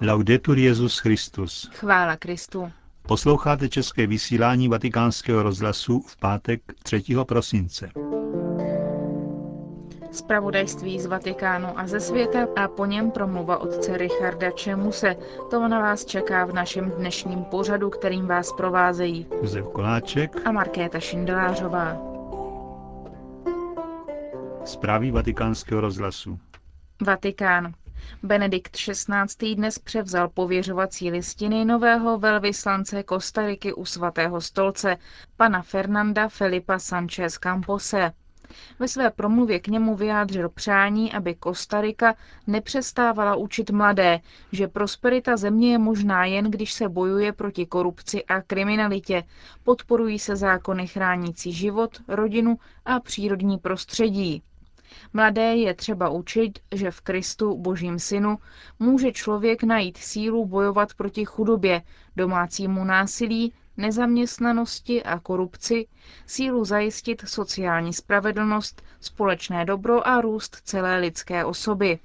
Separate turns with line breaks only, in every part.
Laudetur Jezus Christus.
Chvála Kristu.
Posloucháte české vysílání Vatikánského rozhlasu v pátek 3. prosince.
Spravodajství z Vatikánu a ze světa a po něm promluva otce Richarda Čemuse. To na vás čeká v našem dnešním pořadu, kterým vás provázejí
Josef Koláček
a Markéta Šindelářová.
Zprávy vatikánského rozhlasu.
Vatikán. Benedikt XVI. dnes převzal pověřovací listiny nového velvyslance Kostariky u svatého stolce, pana Fernanda Felipa Sanchez Campose. Ve své promluvě k němu vyjádřil přání, aby Kostarika nepřestávala učit mladé, že prosperita země je možná jen, když se bojuje proti korupci a kriminalitě, podporují se zákony chránící život, rodinu a přírodní prostředí. Mladé je třeba učit, že v Kristu, Božím synu, může člověk najít sílu bojovat proti chudobě, domácímu násilí, nezaměstnanosti a korupci, sílu zajistit sociální spravedlnost, společné dobro a růst celé lidské osoby.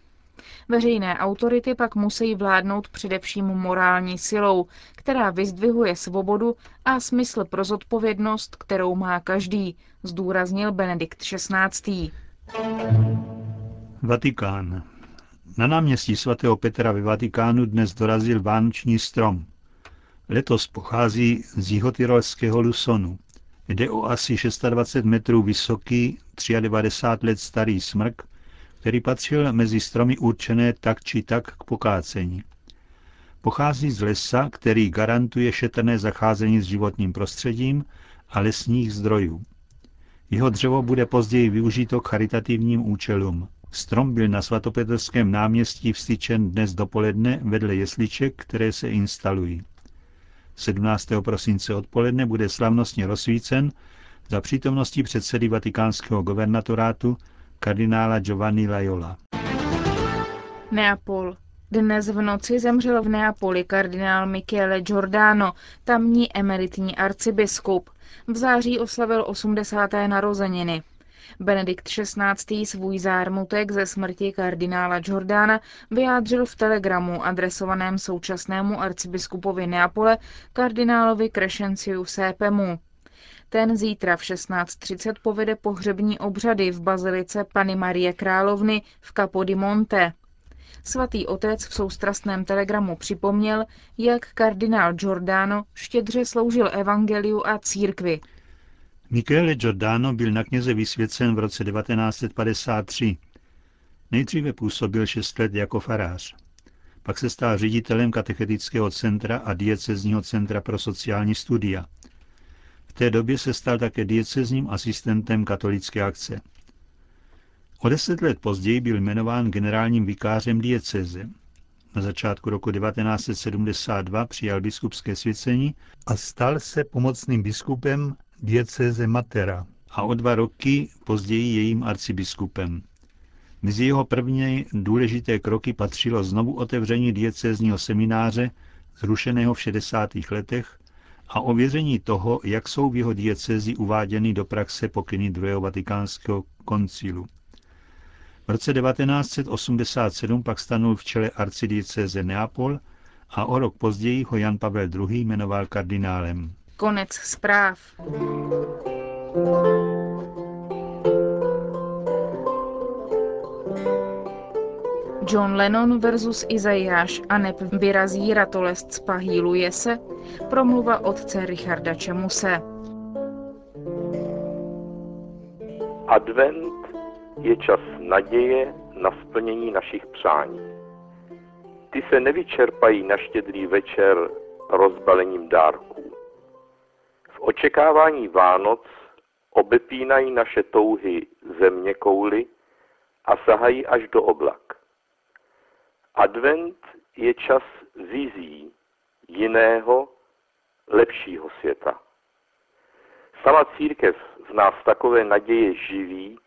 Veřejné autority pak musí vládnout především morální silou, která vyzdvihuje svobodu a smysl pro zodpovědnost, kterou má každý, zdůraznil Benedikt XVI.
Vatikán. Na náměstí svatého Petra ve Vatikánu dnes dorazil vánoční strom. Letos pochází z jihotyrolského Lusonu. Jde o asi 26 metrů vysoký, 93 let starý smrk, který patřil mezi stromy určené tak či tak k pokácení. Pochází z lesa, který garantuje šetrné zacházení s životním prostředím a lesních zdrojů. Jeho dřevo bude později využito k charitativním účelům. Strom byl na svatopetrském náměstí vstyčen dnes dopoledne vedle jesliček, které se instalují. 17. prosince odpoledne bude slavnostně rozsvícen za přítomnosti předsedy vatikánského guvernatorátu kardinála Giovanni Lajola.
Neapol. Dnes v noci zemřel v Neapoli kardinál Michele Giordano, tamní emeritní arcibiskup. V září oslavil 80. narozeniny. Benedikt XVI. svůj zármutek ze smrti kardinála Giordana vyjádřil v telegramu adresovaném současnému arcibiskupovi Neapole kardinálovi Crescenciu Sépemu. Ten zítra v 16.30 povede pohřební obřady v bazilice Pany Marie Královny v Capodimonte. Svatý otec v soustrastném telegramu připomněl, jak kardinál Giordano štědře sloužil evangeliu a církvi.
Michele Giordano byl na kněze vysvěcen v roce 1953. Nejdříve působil šest let jako farář. Pak se stal ředitelem katechetického centra a diecezního centra pro sociální studia. V té době se stal také diecezním asistentem katolické akce. O deset let později byl jmenován generálním vikářem dieceze. Na začátku roku 1972 přijal biskupské svěcení a stal se pomocným biskupem diecéze Matera a o dva roky později jejím arcibiskupem. Mezi jeho první důležité kroky patřilo znovu otevření diecézního semináře, zrušeného v 60. letech, a ověření toho, jak jsou v jeho diecézi uváděny do praxe pokyny druhého vatikánského koncilu. V roce 1987 pak stanul v čele arcidiecéze Neapol a o rok později ho Jan Pavel II. jmenoval kardinálem.
Konec zpráv. John Lennon versus Izajáš a neb vyrazí ratolest spahýluje se, promluva otce Richarda Čemuse.
Advent je čas naděje na splnění našich přání. Ty se nevyčerpají na štědrý večer rozbalením dárků. V očekávání Vánoc obepínají naše touhy země kouly a sahají až do oblak. Advent je čas vizí jiného, lepšího světa. Sama církev v nás takové naděje živí,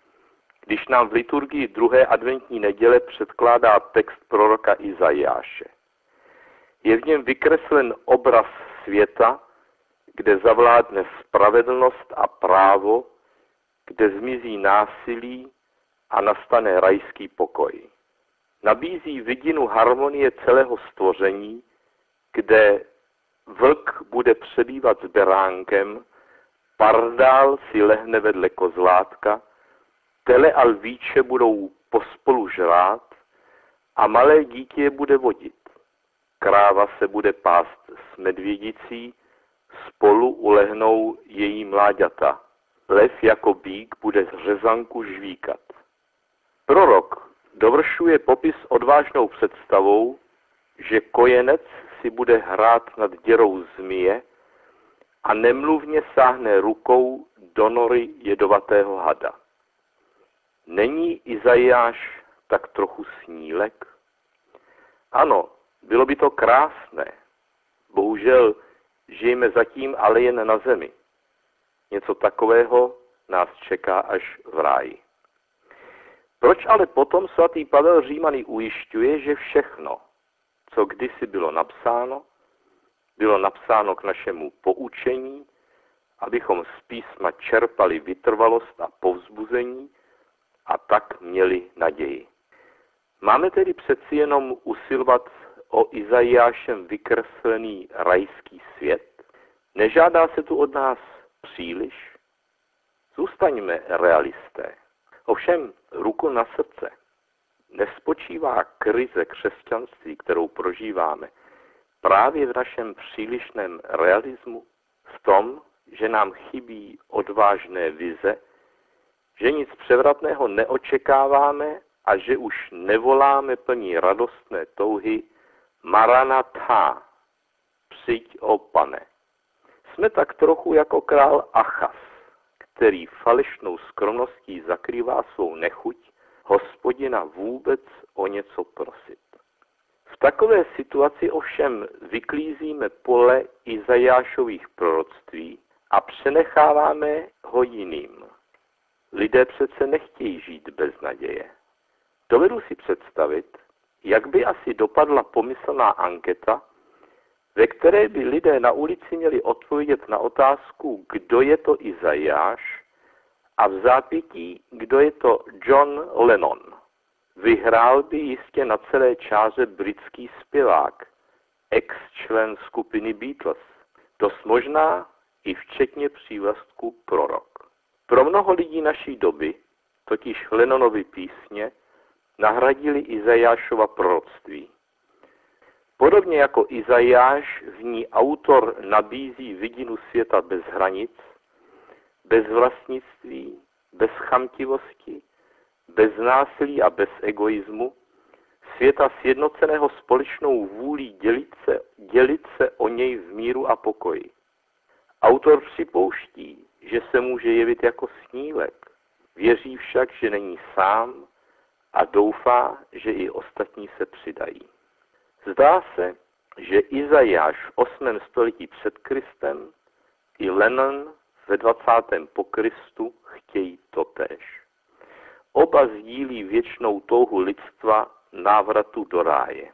když nám v liturgii druhé adventní neděle předkládá text proroka Izajáše. Je v něm vykreslen obraz světa, kde zavládne spravedlnost a právo, kde zmizí násilí a nastane rajský pokoj. nabízí vidinu harmonie celého stvoření, kde vlk bude přebývat s beránkem, pardál si lehne vedle kozlátka, tele a lvíče budou pospolu žrát a malé dítě je bude vodit. Kráva se bude pást s medvědicí, spolu ulehnou její mláďata. Lev jako bík bude z řezanku žvíkat. Prorok dovršuje popis odvážnou představou, že kojenec si bude hrát nad děrou zmije a nemluvně sáhne rukou do nory jedovatého hada. Není Izajáš tak trochu snílek? Ano, bylo by to krásné. Bohužel žijeme zatím ale jen na zemi. Něco takového nás čeká až v ráji. Proč ale potom svatý Pavel Římany ujišťuje, že všechno, co kdysi bylo napsáno, bylo napsáno k našemu poučení, abychom z písma čerpali vytrvalost a povzbuzení a tak měli naději. Máme tedy přeci jenom usilovat o Izajášem vykreslený rajský svět? Nežádá se tu od nás příliš? Zůstaňme realisté. Ovšem, ruku na srdce. Nespočívá krize křesťanství, kterou prožíváme, právě v našem přílišném realismu, v tom, že nám chybí odvážné vize, že nic převratného neočekáváme a že už nevoláme plní radostné touhy Maranatha, přijď o pane. Jsme tak trochu jako král Achas, který falešnou skromností zakrývá svou nechuť hospodina vůbec o něco prosit. V takové situaci ovšem vyklízíme pole Izajášových proroctví a přenecháváme ho jiným. Lidé přece nechtějí žít bez naděje. Dovedu si představit, jak by asi dopadla pomyslná anketa, ve které by lidé na ulici měli odpovědět na otázku, kdo je to Izajáš a v zápětí, kdo je to John Lennon. Vyhrál by jistě na celé čáře britský zpěvák, ex-člen skupiny Beatles. To možná i včetně přívlastku prorok. Pro mnoho lidí naší doby, totiž Lennonovy písně, nahradili Izajášova proroctví. Podobně jako Izajáš v ní autor nabízí vidinu světa bez hranic, bez vlastnictví, bez chamtivosti, bez násilí a bez egoismu, světa sjednoceného společnou vůlí dělit se, dělit se o něj v míru a pokoji. Autor připouští, že se může jevit jako snílek, věří však, že není sám a doufá, že i ostatní se přidají. Zdá se, že Izajáš v 8. století před Kristem i Lennon ve 20. po Kristu chtějí totéž. Oba sdílí věčnou touhu lidstva návratu do ráje.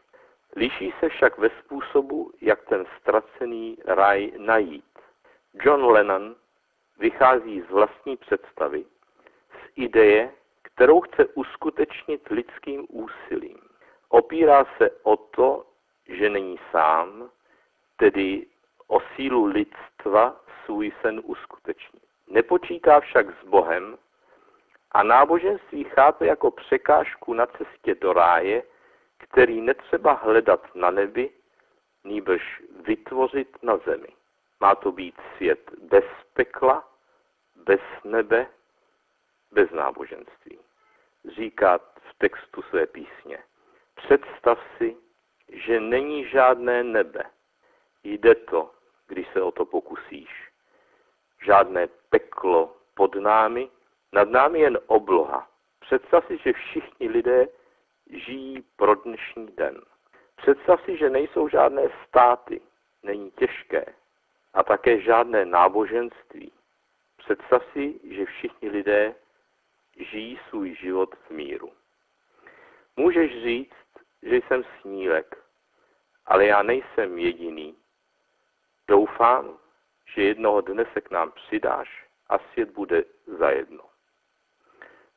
Liší se však ve způsobu, jak ten ztracený ráj najít. John Lennon vychází z vlastní představy, z ideje, kterou chce uskutečnit lidským úsilím. Opírá se o to, že není sám, tedy o sílu lidstva svůj sen uskutečnit. Nepočítá však s Bohem a náboženství chápe jako překážku na cestě do ráje, který netřeba hledat na nebi, nýbrž vytvořit na zemi. Má to být svět bez pekla, bez nebe, bez náboženství. Říká v textu své písně. Představ si, že není žádné nebe. Jde to, když se o to pokusíš. Žádné peklo pod námi, nad námi jen obloha. Představ si, že všichni lidé žijí pro dnešní den. Představ si, že nejsou žádné státy, není těžké, a také žádné náboženství. Představ si, že všichni lidé žijí svůj život v míru. Můžeš říct, že jsem snílek, ale já nejsem jediný. Doufám, že jednoho dne se k nám přidáš a svět bude zajedno.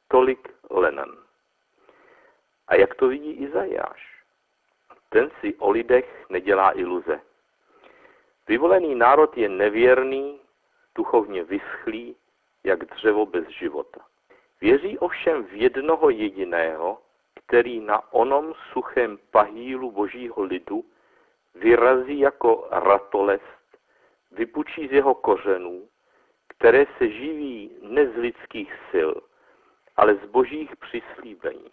Tolik Lenin. A jak to vidí Izajáš? Ten si o lidech nedělá iluze. Vyvolený národ je nevěrný, duchovně vyschlý, jak dřevo bez života. Věří ovšem v jednoho jediného, který na onom suchém pahýlu božího lidu vyrazí jako ratolest, vypučí z jeho kořenů, které se živí ne z lidských sil, ale z božích přislíbení.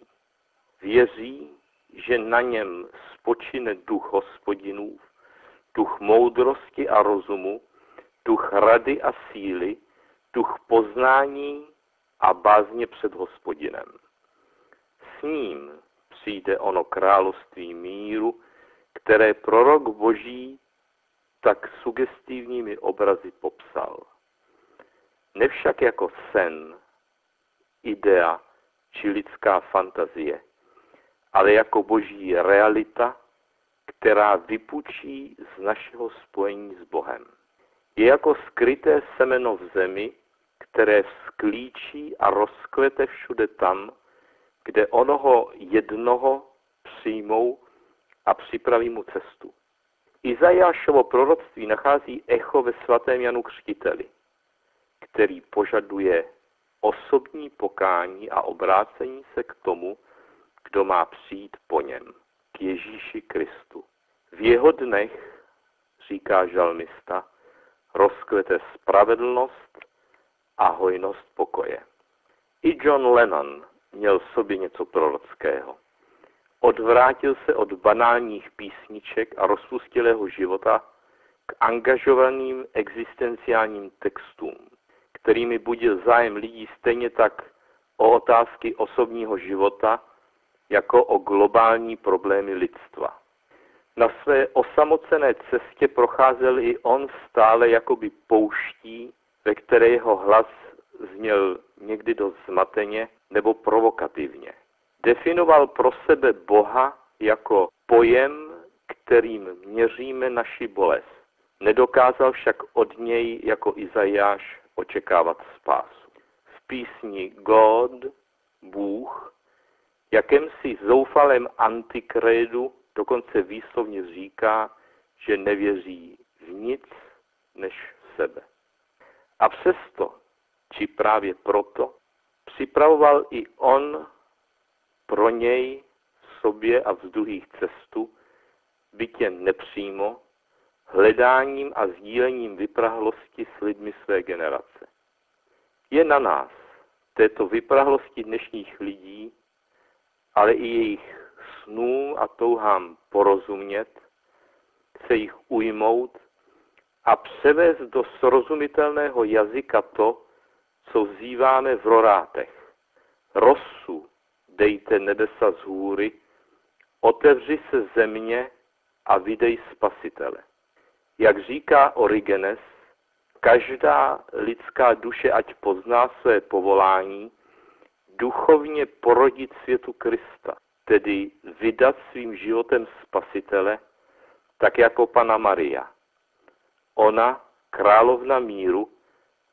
Věří, že na něm spočine duch hospodinův, duch moudrosti a rozumu, duch rady a síly, duch poznání a bázně před hospodinem. S ním přijde ono království míru, které prorok boží tak sugestivními obrazy popsal. Nevšak jako sen, idea či lidská fantazie, ale jako boží realita, která vypučí z našeho spojení s Bohem. Je jako skryté semeno v zemi, které sklíčí a rozkvete všude tam, kde onoho jednoho přijmou a připraví mu cestu. Izajášovo proroctví nachází echo ve svatém Janu Křtiteli, který požaduje osobní pokání a obrácení se k tomu, kdo má přijít po něm, k Ježíši Kristu. V jeho dnech, říká žalmista, rozkvete spravedlnost a hojnost pokoje. I John Lennon měl v sobě něco prorockého. Odvrátil se od banálních písniček a rozpustilého života k angažovaným existenciálním textům, kterými budil zájem lidí stejně tak o otázky osobního života, jako o globální problémy lidstva. Na své osamocené cestě procházel i on stále jakoby pouští, ve které jeho hlas zněl někdy dost zmateně nebo provokativně. Definoval pro sebe Boha jako pojem, kterým měříme naši bolest. Nedokázal však od něj jako Izajáš očekávat spásu. V písni God, Bůh, jakémsi zoufalém antikrédu dokonce výslovně říká, že nevěří v nic než v sebe. A přesto, či právě proto, připravoval i on pro něj, sobě a v druhých cestu, bytě nepřímo, hledáním a sdílením vyprahlosti s lidmi své generace. Je na nás, této vyprahlosti dnešních lidí, ale i jejich snům a touhám porozumět, se jich ujmout a převést do srozumitelného jazyka to, co vzýváme v rorátech. Rosu dejte nebesa z hůry, otevři se země a vydej spasitele. Jak říká Origenes, každá lidská duše, ať pozná své povolání, duchovně porodit světu Krista, tedy vydat svým životem spasitele, tak jako Pana Maria. Ona, královna míru,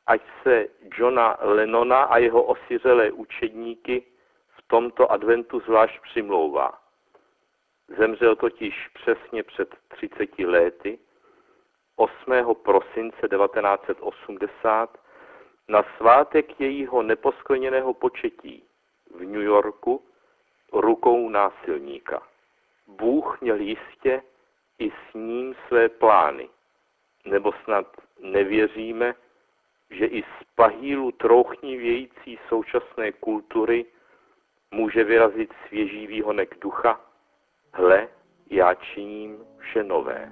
ať se Johna Lenona a jeho osiřelé učedníky v tomto adventu zvlášť přimlouvá. Zemřel totiž přesně před 30 lety, 8. prosince 1980, na svátek jejího neposkleněného početí v New Yorku rukou násilníka. Bůh měl jistě i s ním své plány, nebo snad nevěříme, že i z pahýlu trouchnivějící současné kultury může vyrazit svěží výhonek ducha. Hle, já činím vše nové.